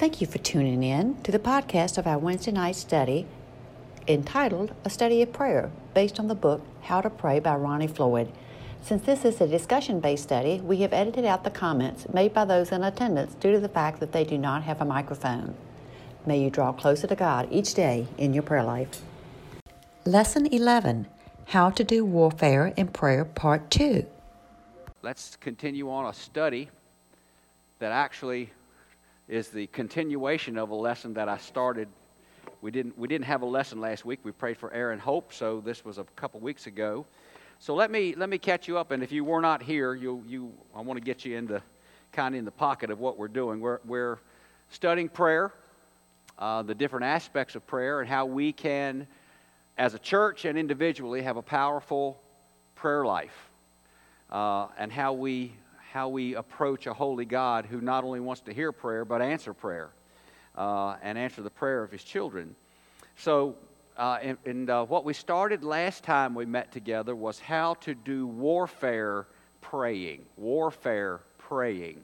Thank you for tuning in to the podcast of our Wednesday night study entitled A Study of Prayer, based on the book How to Pray by Ronnie Floyd. Since this is a discussion based study, we have edited out the comments made by those in attendance due to the fact that they do not have a microphone. May you draw closer to God each day in your prayer life. Lesson 11 How to Do Warfare in Prayer, Part 2. Let's continue on a study that actually is the continuation of a lesson that I started. We didn't, we didn't have a lesson last week. We prayed for Aaron Hope, so this was a couple weeks ago. So let me, let me catch you up, and if you were not here, you, you, I want to get you into kind of in the pocket of what we're doing. We're, we're studying prayer, uh, the different aspects of prayer, and how we can, as a church and individually, have a powerful prayer life, uh, and how we how we approach a holy God who not only wants to hear prayer, but answer prayer uh, and answer the prayer of his children. So, uh, and, and uh, what we started last time we met together was how to do warfare praying. Warfare praying.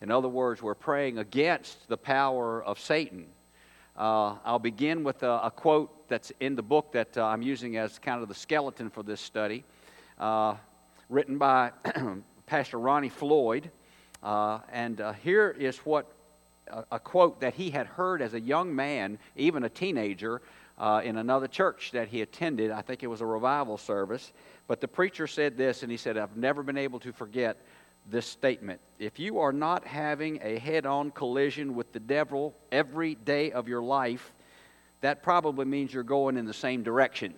In other words, we're praying against the power of Satan. Uh, I'll begin with a, a, quote that's in the book that uh, I'm using as kind of the skeleton for this study, uh, written by Pastor Ronnie Floyd. Uh, and uh, here is what a, a, quote that he had heard as a young man, even a teenager, uh, in another church that he attended. I think it was a revival service. But the preacher said this, and he said, I've never been able to forget this statement. If you are not having a head on collision with the devil every day of your life, that probably means you're going in the same direction.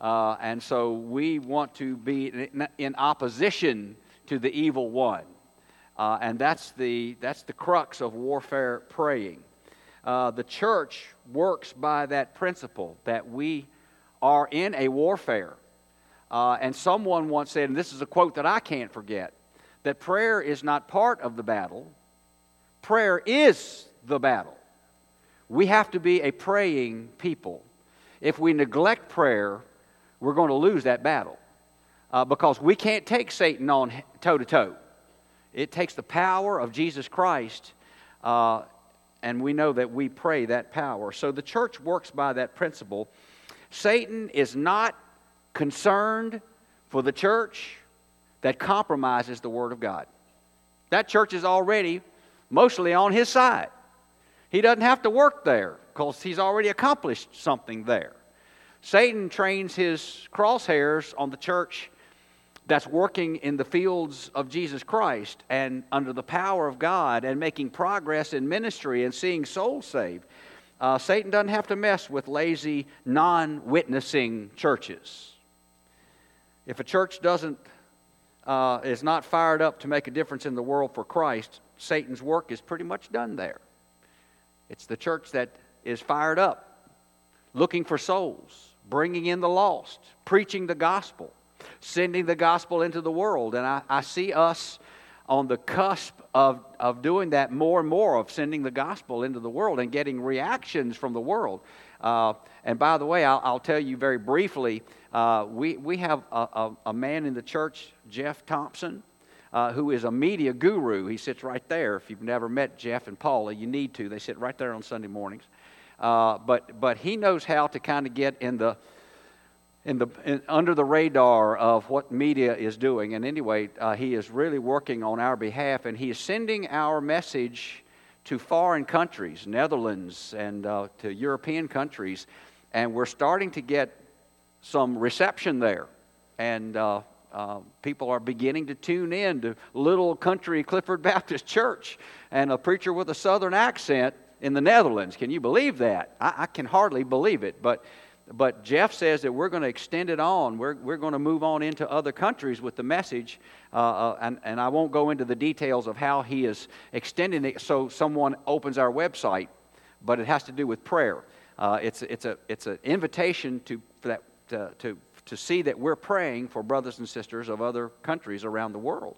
Uh, and so we want to be in opposition to the evil one. Uh, and that's the, that's the crux of warfare praying. Uh, the church works by that principle that we are in a warfare. Uh, and someone once said, and this is a quote that I can't forget, that prayer is not part of the battle, prayer is the battle. We have to be a praying people. If we neglect prayer, we're going to lose that battle uh, because we can't take Satan on toe to toe. It takes the power of Jesus Christ, uh, and we know that we pray that power. So the church works by that principle. Satan is not concerned for the church that compromises the Word of God. That church is already mostly on his side. He doesn't have to work there because he's already accomplished something there. Satan trains his crosshairs on the church that's working in the fields of Jesus Christ and under the power of God and making progress in ministry and seeing souls saved. Uh, Satan doesn't have to mess with lazy, non witnessing churches. If a church doesn't, uh, is not fired up to make a difference in the world for Christ, Satan's work is pretty much done there. It's the church that is fired up, looking for souls, bringing in the lost, preaching the gospel, sending the gospel into the world. And I, I see us on the cusp of, of doing that more and more, of sending the gospel into the world and getting reactions from the world. Uh, and by the way, I'll, I'll, tell you very briefly uh, we, we have a, a, a, man in the church, Jeff Thompson. Uh, who is a media guru? He sits right there. If you've never met Jeff and Paula, you need to. They sit right there on Sunday mornings. Uh, but, but he knows how to kind of get in the, in the, in, under the radar of what media is doing. And anyway, uh, he is really working on our behalf, and he is sending our message to foreign countries, Netherlands, and uh, to European countries. And we're starting to get some reception there. And uh, uh, people are beginning to tune in to little country Clifford Baptist Church and a preacher with a southern accent in the Netherlands. Can you believe that? I, I can hardly believe it. But, but Jeff says that we're going to extend it on. We're, we're going to move on into other countries with the message. Uh, uh, and, and I won't go into the details of how he is extending it so someone opens our website, but it has to do with prayer. Uh, it's, it's, a, it's an invitation to, that, to, to, to see that we're praying for brothers and sisters of other countries around the world.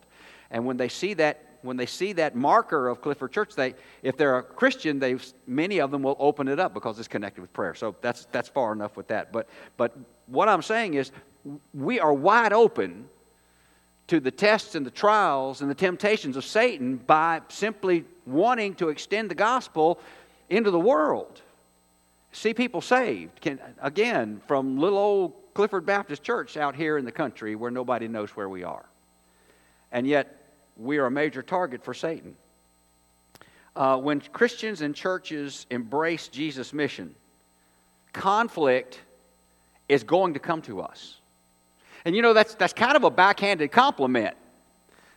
And when they see that when they see that marker of Clifford Church, they, if they're a Christian, they many of them will open it up because it's connected with prayer. So that's, that's far enough with that. But, but what I'm saying is, we are wide open to the tests and the trials and the temptations of Satan by simply wanting to extend the gospel into the world. See people saved. Can, again, from little old Clifford Baptist Church out here in the country where nobody knows where we are. And yet, we are a major target for Satan. Uh, when Christians and churches embrace Jesus' mission, conflict is going to come to us. And you know, that's, that's kind of a backhanded compliment.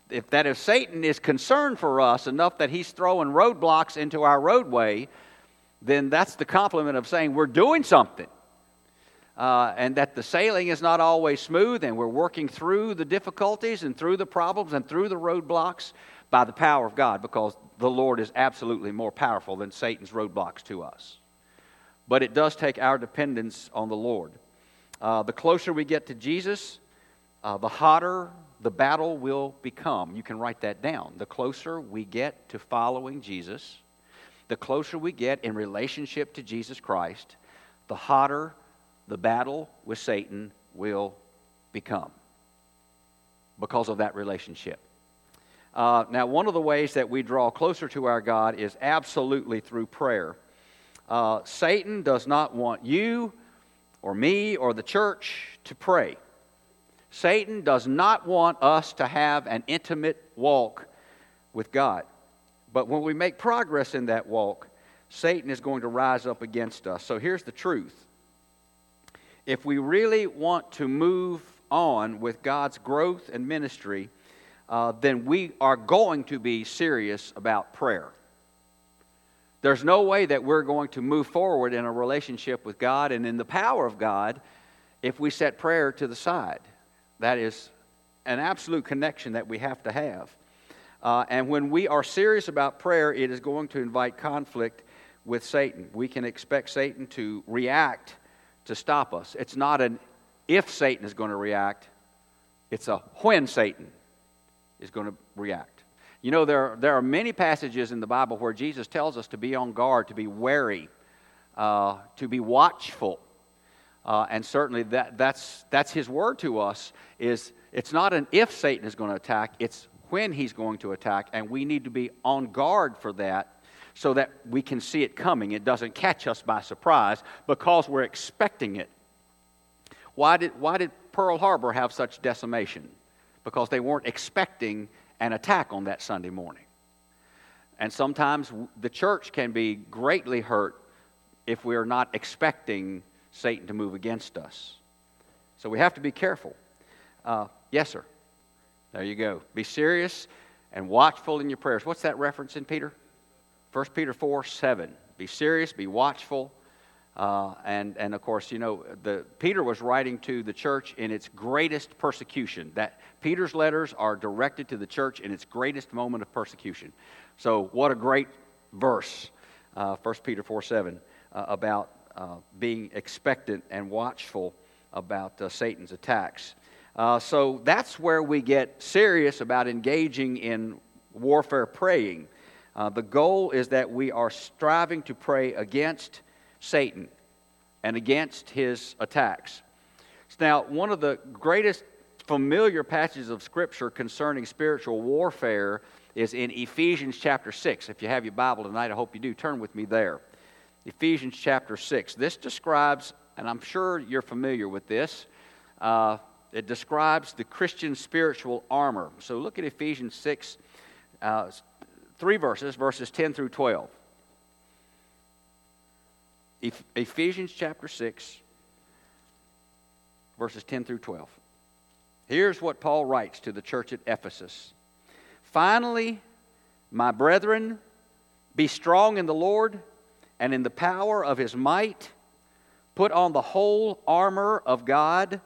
If that if Satan is concerned for us enough that he's throwing roadblocks into our roadway, then that's the compliment of saying we're doing something. Uh, and that the sailing is not always smooth, and we're working through the difficulties and through the problems and through the roadblocks by the power of God, because the Lord is absolutely more powerful than Satan's roadblocks to us. But it does take our dependence on the Lord. Uh, the closer we get to Jesus, uh, the hotter the battle will become. You can write that down. The closer we get to following Jesus, the closer we get in relationship to Jesus Christ, the hotter the battle with Satan will become because of that relationship. Uh, now, one of the ways that we draw closer to our God is absolutely through prayer. Uh, Satan does not want you or me or the church to pray. Satan does not want us to have an intimate walk with God. But when we make progress in that walk, Satan is going to rise up against us. So here's the truth. If we really want to move on with God's growth and ministry, uh, then we are going to be serious about prayer. There's no way that we're going to move forward in a relationship with God and in the power of God if we set prayer to the side. That is an absolute connection that we have to have. Uh, and when we are serious about prayer, it is going to invite conflict with Satan. We can expect Satan to react to stop us. It's not an if Satan is going to react, it's a when Satan is going to react. You know, there, there are many passages in the Bible where Jesus tells us to be on guard, to be wary, uh, to be watchful. Uh, and certainly that, that's, that's his word to us is it's not an if Satan is going to attack, it's when he's going to attack, and we need to be on guard for that so that we can see it coming. It doesn't catch us by surprise because we're expecting it. Why did, why did Pearl Harbor have such decimation? Because they weren't expecting an attack on that Sunday morning. And sometimes the church can be greatly hurt if we're not expecting Satan to move against us. So we have to be careful. Uh, yes, sir. There you go. Be serious and watchful in your prayers. What's that reference in Peter? 1 Peter 4 7. Be serious, be watchful. Uh, and, and of course, you know, the, Peter was writing to the church in its greatest persecution. That Peter's letters are directed to the church in its greatest moment of persecution. So, what a great verse, uh, 1 Peter 4 7, uh, about uh, being expectant and watchful about uh, Satan's attacks. Uh, so, that's where we get serious about engaging in warfare praying. Uh, the goal is that we are striving to pray against Satan and against his attacks. Now, one of the greatest familiar passages of Scripture concerning spiritual warfare is in Ephesians chapter 6. If you have your Bible tonight, I hope you do. Turn with me there. Ephesians chapter 6. This describes, and I'm sure you're familiar with this, uh, it describes the Christian spiritual armor. So look at Ephesians 6, uh, three verses, verses 10 through 12. Ephesians chapter 6, verses 10 through 12. Here's what Paul writes to the church at Ephesus Finally, my brethren, be strong in the Lord and in the power of his might. Put on the whole armor of God,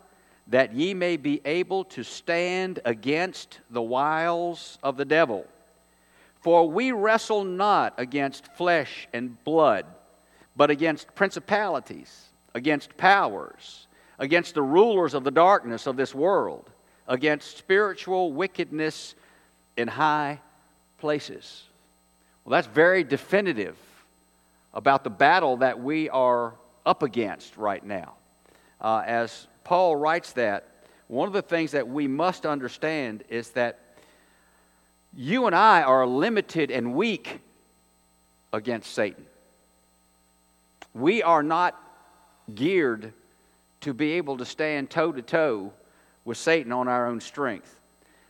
that ye may be able to stand against the wiles of the devil. For we wrestle not against flesh and blood, but against principalities, against powers, against the rulers of the darkness of this world, against spiritual wickedness in high places. Well, that's very definitive about the battle that we are up against right now. Uh, as Paul writes that, one of the things that we must understand is that you and I are limited and weak against Satan. We are not geared to be able to stand toe to toe with Satan on our own strength.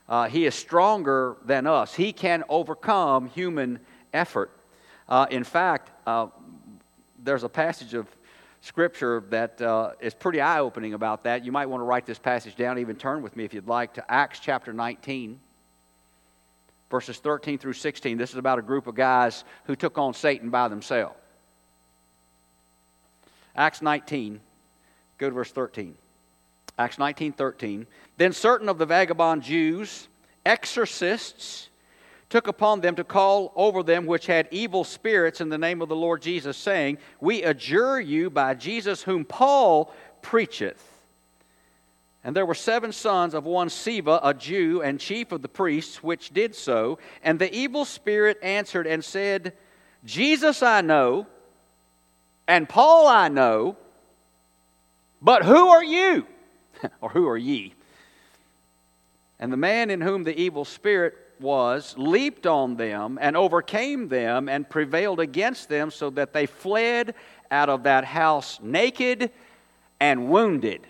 Uh, he is stronger than us, he can overcome human effort. Uh, in fact, uh, there's a passage of scripture that uh, is pretty eye opening about that. You might want to write this passage down, even turn with me if you'd like to Acts chapter 19, verses 13 through 16. This is about a group of guys who took on Satan by themselves. Acts 19, go to verse 13. Acts 19, 13. Then certain of the vagabond Jews, exorcists, took upon them to call over them which had evil spirits in the name of the Lord Jesus, saying, We adjure you by Jesus whom Paul preacheth. And there were seven sons of one Sceva, a Jew, and chief of the priests, which did so. And the evil spirit answered and said, Jesus I know, and Paul I know, but who are you? or who are ye? And the man in whom the evil spirit was leaped on them and overcame them and prevailed against them so that they fled out of that house naked and wounded.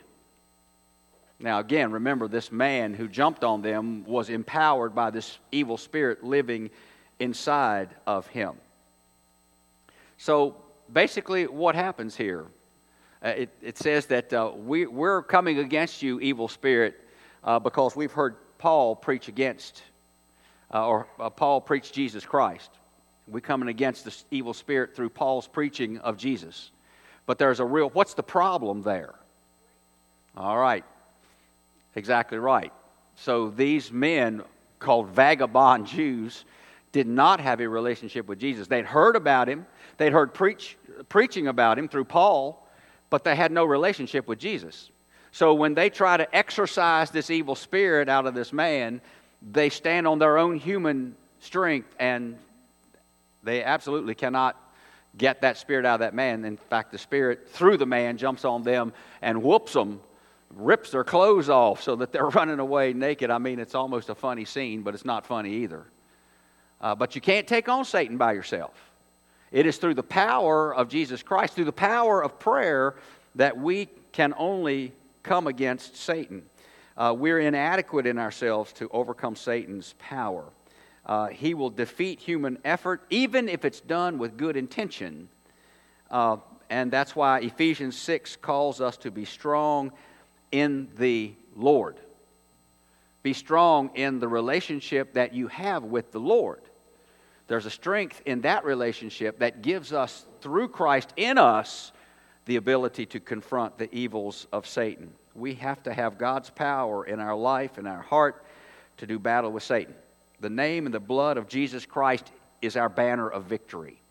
Now, again, remember this man who jumped on them was empowered by this evil spirit living inside of him. So, basically, what happens here? Uh, it, it, says that uh, we, we're coming against you, evil spirit, uh, because we've heard Paul preach against uh, or uh, Paul preached Jesus Christ. We're coming against this evil spirit through Paul's preaching of Jesus. But there's a real, what's the problem there? All right, exactly right. So these men called vagabond Jews did not have a relationship with Jesus. They'd heard about him, they'd heard preach, preaching about him through Paul, but they had no relationship with Jesus. So when they try to exorcise this evil spirit out of this man, they stand on their own human strength and they absolutely cannot get that spirit out of that man. In fact, the spirit through the man jumps on them and whoops them, rips their clothes off so that they're running away naked. I mean, it's almost a funny scene, but it's not funny either. Uh, but you can't take on Satan by yourself. It is through the power of Jesus Christ, through the power of prayer, that we can only come against Satan uh, we're inadequate in ourselves to overcome Satan's power. Uh, he will defeat human effort, even if it's done with good intention. Uh, and that's why Ephesians 6 calls us to be strong in the Lord. Be strong in the relationship that you have with the Lord. There's a strength in that relationship that gives us, through Christ in us, the ability to confront the evils of Satan we have to have God's power in our life and our heart to do battle with Satan. The name and the blood of Jesus Christ is our banner of victory.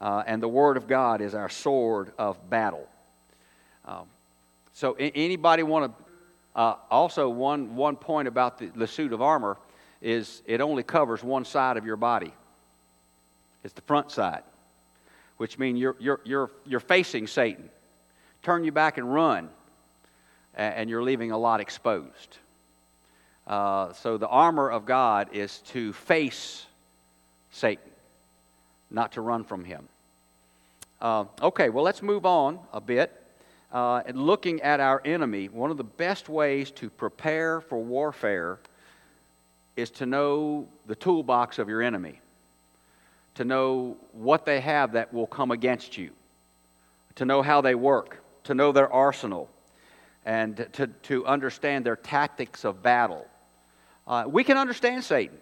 Uh, and the Word of God is our sword of battle. Um, so, anybody want to? Uh, also, one, one point about the, the suit of armor is it only covers one side of your body. It's the front side, which means you're, you're, you're, you're facing Satan. Turn you back and run and you're leaving a lot exposed. Uh, so the armor of God is to face Satan, not to run from him. Uh, okay, well, let's move on a bit. Uh, and looking at our enemy, one of the best ways to prepare for warfare is to know the toolbox of your enemy, to know what they have that will come against you, to know how they work, to know their arsenal and to, to understand their tactics of battle. Uh, we can understand Satan.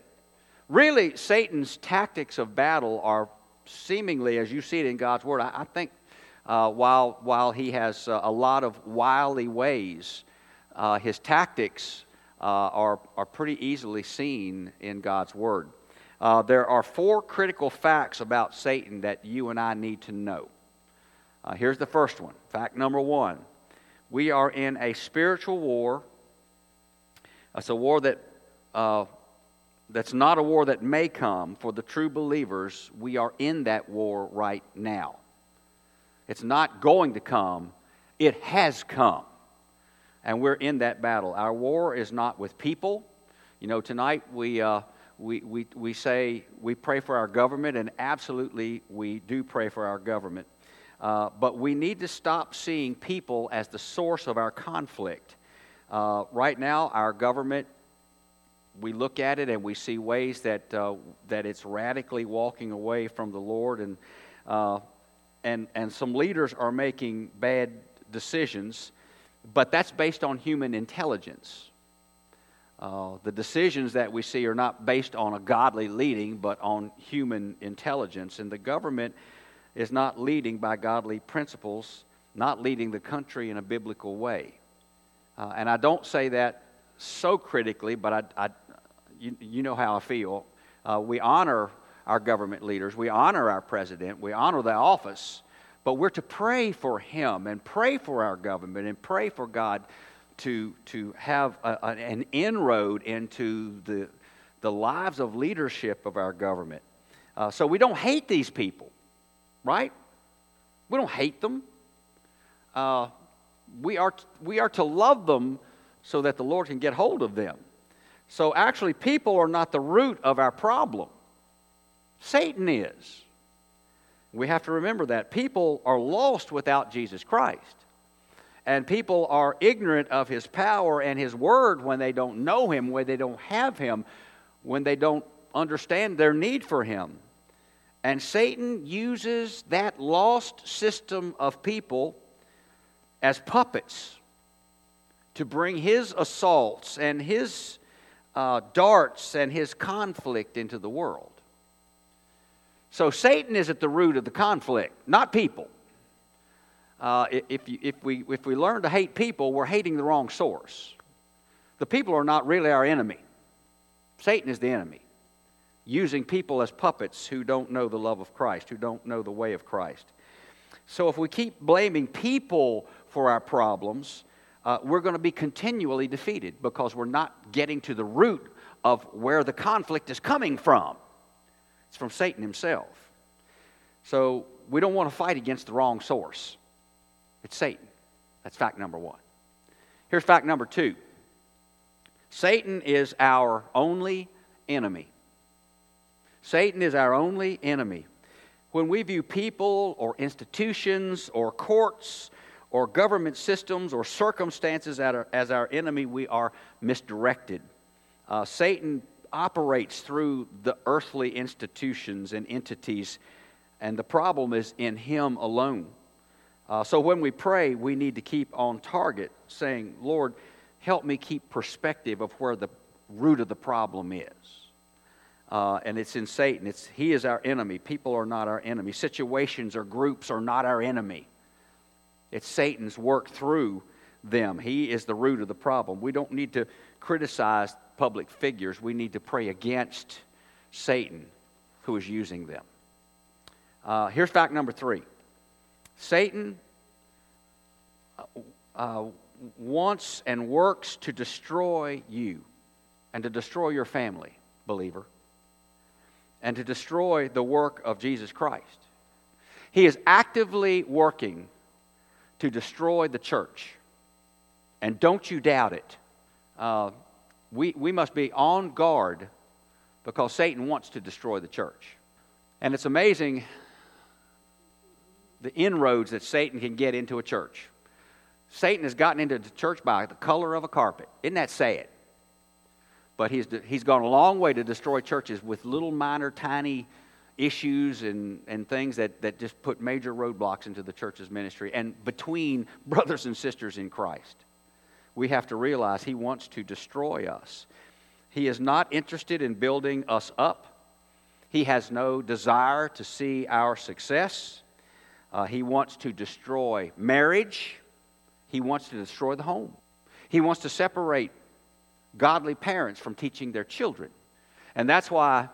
Really, Satan's tactics of battle are seemingly, as you see it in God's Word, I, I think uh, while, while he has uh, a lot of wily ways, uh, his tactics uh, are, are pretty easily seen in God's Word. Uh, there are four critical facts about Satan that you and I need to know. here's the first one. Fact number one we are in a spiritual war. It's a war that, uh, that's not a war that may come. For the true believers, we are in that war right now. It's not going to come, it has come. and we're in that battle. Our war is not with people. You know, tonight we, uh, we, we, we say we pray for our government, and absolutely we do pray for our government. Uh, but we need to stop seeing people as the source of our conflict. Uh, right now, our government, we look at it and we see ways that, uh, that it's radically walking away from the Lord, and, uh, and, and some leaders are making bad decisions, but that's based on human intelligence. Uh, the decisions that we see are not based on a godly leading, but on human intelligence. And the government is not leading by godly principles, not leading the country in a biblical way. Uh, and I don't say that so critically, but I, I you, you, know how I feel. Uh, we honor our government leaders, we honor our president, we honor the office, but we're to pray for him and pray for our government and pray for God to, to have a, an inroad into the, the lives of leadership of our government. Uh, so we don't hate these people right? We don't hate them. Uh, we, are, we are to love them so that the Lord can get hold of them. So actually, people are not the root of our problem, Satan is. We have to remember that. People are lost without Jesus Christ. And people are ignorant of his power and his word when they don't know him, when they don't have him, when they don't understand their need for him. And Satan uses that lost system of people as puppets to bring his assaults and his uh, darts and his conflict into the world. So Satan is at the root of the conflict, not people. Uh, if, you, if, we, if we learn to hate people, we're hating the wrong source. The people are not really our enemy, Satan is the enemy using people as puppets who don't know the love of Christ, who don't know the way of Christ. So if we keep blaming people for our problems, uh, we're going to be continually defeated because we're not getting to the root of where the conflict is coming from. It's from Satan himself. So we don't want to fight against the wrong source. It's Satan. That's fact number one. Here's fact number two Satan is our only enemy. Satan is our only enemy. When we view people or institutions or courts or government systems or circumstances as our enemy, we are misdirected. Uh, Satan operates through the earthly institutions and entities, and the problem is in him alone. Uh, so when we pray, we need to keep on target, saying, Lord, help me keep perspective of where the root of the problem is. Uh, and it's in Satan. It's, he is our enemy. People are not our enemy. Situations or groups are not our enemy. It's Satan's work through them. He is the root of the problem. We don't need to criticize public figures. We need to pray against Satan who is using them. Uh, here's fact number three Satan uh, uh wants and works to destroy you and to destroy your family, believer and to destroy the work of Jesus Christ. He is actively working to destroy the church. And don't you doubt it. Uh, we, we must be on guard because Satan wants to destroy the church. And it's amazing the inroads that Satan can get into a church. Satan has gotten into the church by the color of a carpet. Isn't that sad? But he's, he's gone a long way to destroy churches with little minor, tiny issues and, and things that, that just put major roadblocks into the church's ministry and between brothers and sisters in Christ. We have to realize he wants to destroy us. He is not interested in building us up. He has no desire to see our success. Uh, he wants to destroy marriage. He wants to destroy the home. He wants to separate godly parents from teaching their children. And that's why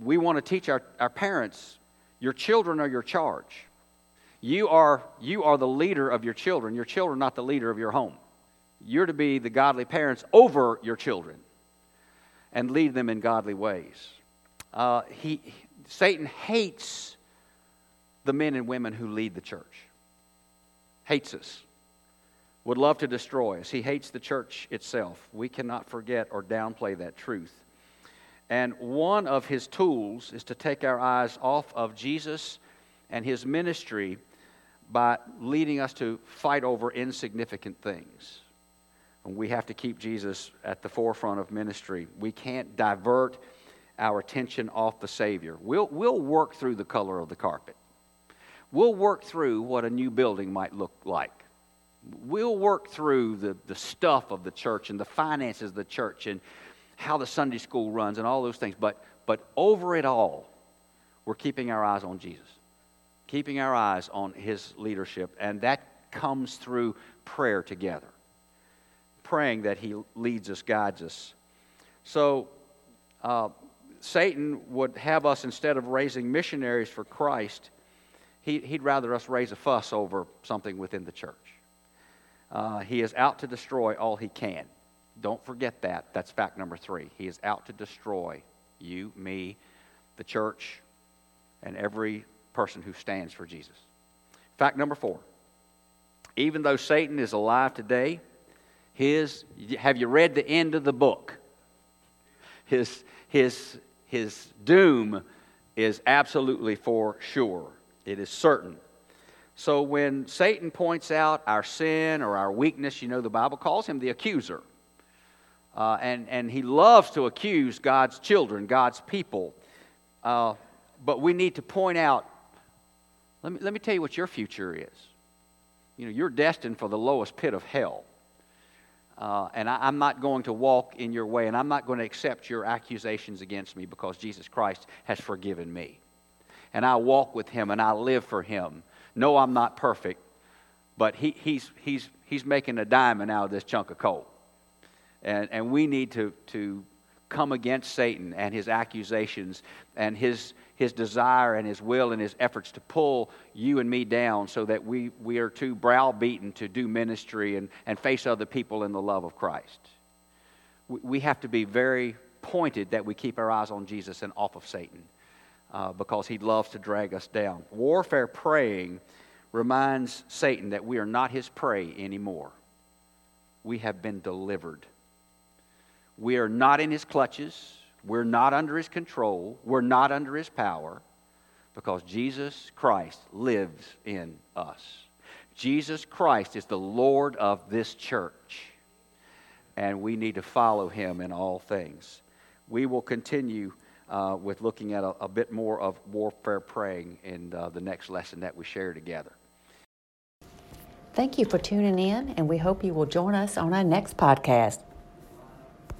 we want to teach our, our parents your children are your charge. You are, you are the leader of your children. Your children are not the leader of your home. You're to be the godly parents over your children and lead them in godly ways. Uh, he, Satan hates the men and women who lead the church, hates us. would love to destroy us. He hates the church itself. We cannot forget or downplay that truth. And one of his tools is to take our eyes off of Jesus and his ministry by leading us to fight over insignificant things. And we have to keep Jesus at the forefront of ministry. We can't divert our attention off the Savior. We'll, we'll work through the color of the carpet. We'll work through what a new building might look like. We'll work through the, the stuff of the church and the finances of the church and how the Sunday school runs and all those things. But, but over it all, we're keeping our eyes on Jesus, keeping our eyes on His leadership. And that comes through prayer together, praying that He leads us, guides us. So, uh, Satan would have us, instead of raising missionaries for Christ, he, would rather us raise a fuss over something within the church. Uh, he is out to destroy all he can. Don't forget that. That's fact number three. He is out to destroy you, me, the church, and every person who stands for Jesus. Fact number four. Even though Satan is alive today, his have you read the end of the book? His his his doom is absolutely for sure. It is certain. So when Satan points out our sin or our weakness, you know, the Bible calls him the accuser. Uh, and, and he loves to accuse God's children, God's people. Uh, but we need to point out let me, let me tell you what your future is. You know, you're destined for the lowest pit of hell. Uh, and I, am not going to walk in your way, and I'm not going to accept your accusations against me because Jesus Christ has forgiven me. And I walk with him and I live for him. No, I'm not perfect, but he, he's, he's, he's making a diamond out of this chunk of coal. And, and we need to, to come against Satan and his accusations and his, his desire and his will and his efforts to pull you and me down so that we, we are too browbeaten to do ministry and, and face other people in the love of Christ. We, we have to be very pointed that we keep our eyes on Jesus and off of Satan uh, because he loves to drag us down. Warfare praying reminds Satan that we are not his prey anymore. We have been delivered. We are not in his clutches. We're not under his control. We're not under his power because Jesus Christ lives in us. Jesus Christ is the Lord of this church, and we need to follow him in all things. We will continue uh, with looking at a, a, bit more of warfare praying in uh, the next lesson that we share together. Thank you for tuning in, and we hope you will join us on our next podcast.